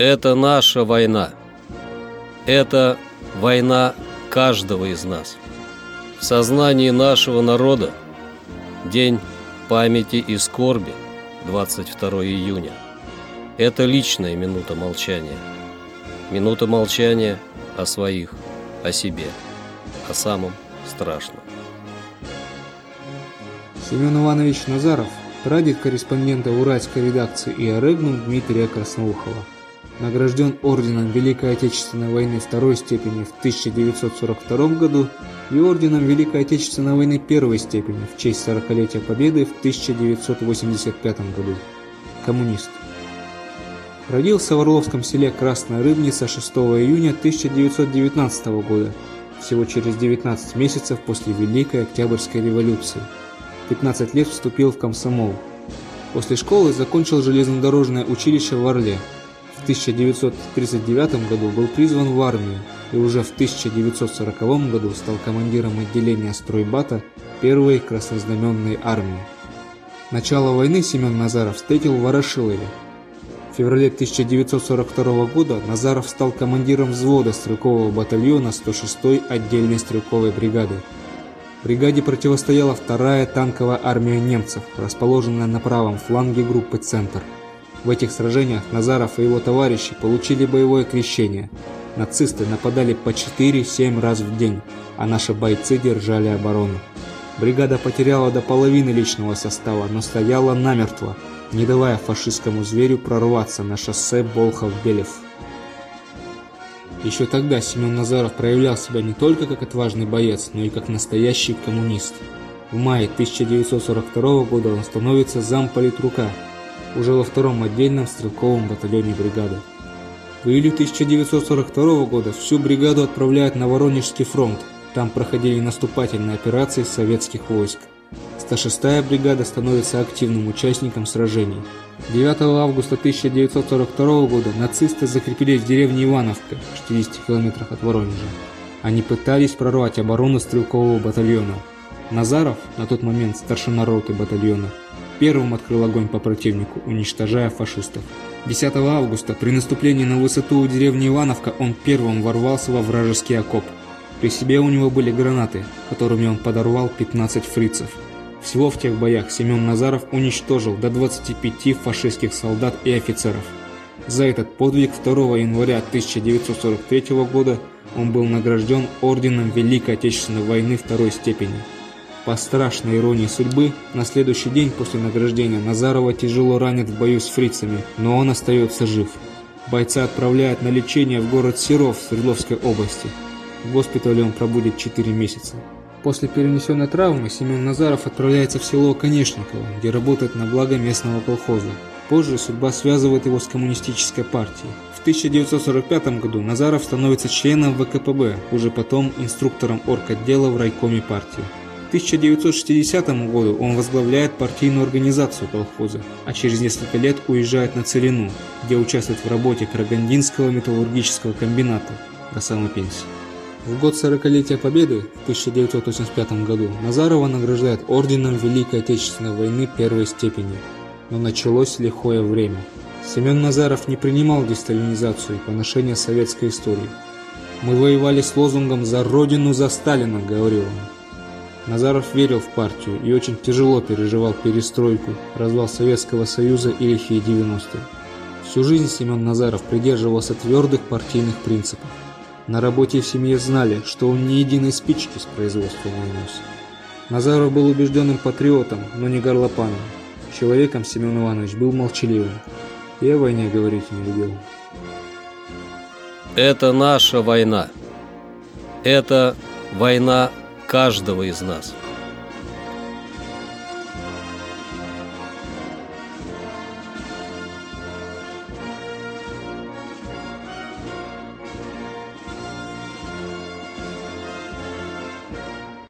Это наша война. Это война каждого из нас. В сознании нашего народа День памяти и скорби 22 июня. Это личная минута молчания. Минута молчания о своих, о себе, о самом страшном. Семен Иванович Назаров, прадед корреспондента уральской редакции и Регнум Дмитрия Красноухова. Награжден орденом Великой Отечественной войны второй степени в 1942 году и орденом Великой Отечественной войны первой степени в честь 40-летия Победы в 1985 году. Коммунист. Родился в Орловском селе Красная Рыбница 6 июня 1919 года, всего через 19 месяцев после Великой Октябрьской революции. 15 лет вступил в комсомол. После школы закончил железнодорожное училище в Орле. В 1939 году был призван в армию и уже в 1940 году стал командиром отделения стройбата первой краснознаменной армии. Начало войны Семен Назаров встретил в Ворошилове. В феврале 1942 года Назаров стал командиром взвода стрелкового батальона 106-й отдельной стрелковой бригады. Бригаде противостояла вторая танковая армия немцев, расположенная на правом фланге группы «Центр». В этих сражениях Назаров и его товарищи получили боевое крещение. Нацисты нападали по 4-7 раз в день, а наши бойцы держали оборону. Бригада потеряла до половины личного состава, но стояла намертво, не давая фашистскому зверю прорваться на шоссе Болхов-Белев. Еще тогда Семен Назаров проявлял себя не только как отважный боец, но и как настоящий коммунист. В мае 1942 года он становится замполитрука, уже во втором отдельном стрелковом батальоне бригады. В июле 1942 года всю бригаду отправляют на Воронежский фронт, там проходили наступательные операции советских войск. 106-я бригада становится активным участником сражений. 9 августа 1942 года нацисты закрепились в деревне Ивановка, в 60 километрах от Воронежа. Они пытались прорвать оборону стрелкового батальона. Назаров, на тот момент старшина роты батальона, первым открыл огонь по противнику, уничтожая фашистов. 10 августа при наступлении на высоту у деревни Ивановка он первым ворвался во вражеский окоп. При себе у него были гранаты, которыми он подорвал 15 фрицев. Всего в тех боях Семен Назаров уничтожил до 25 фашистских солдат и офицеров. За этот подвиг 2 января 1943 года он был награжден орденом Великой Отечественной войны второй степени. По страшной иронии судьбы, на следующий день после награждения Назарова тяжело ранят в бою с фрицами, но он остается жив. Бойца отправляют на лечение в город Серов Свердловской области. В госпитале он пробудет 4 месяца. После перенесенной травмы Семен Назаров отправляется в село Конешниково, где работает на благо местного колхоза. Позже судьба связывает его с коммунистической партией. В 1945 году Назаров становится членом ВКПБ, уже потом инструктором орготдела в райкоме партии. К 1960 году он возглавляет партийную организацию колхоза, а через несколько лет уезжает на Целину, где участвует в работе Карагандинского металлургического комбината до самой пенсии. В год 40-летия Победы в 1985 году Назарова награждают орденом Великой Отечественной войны первой степени. Но началось лихое время. Семен Назаров не принимал десталинизацию и поношение советской истории. «Мы воевали с лозунгом «За Родину, за Сталина», — говорил он. Назаров верил в партию и очень тяжело переживал перестройку, развал Советского Союза и лихие 90-е. Всю жизнь Семен Назаров придерживался твердых партийных принципов. На работе и в семье знали, что он ни единой спички с производства не унес. Назаров был убежденным патриотом, но не горлопаном. Человеком Семен Иванович был молчаливым. И о войне говорить не любил. Это наша война. Это война каждого из нас.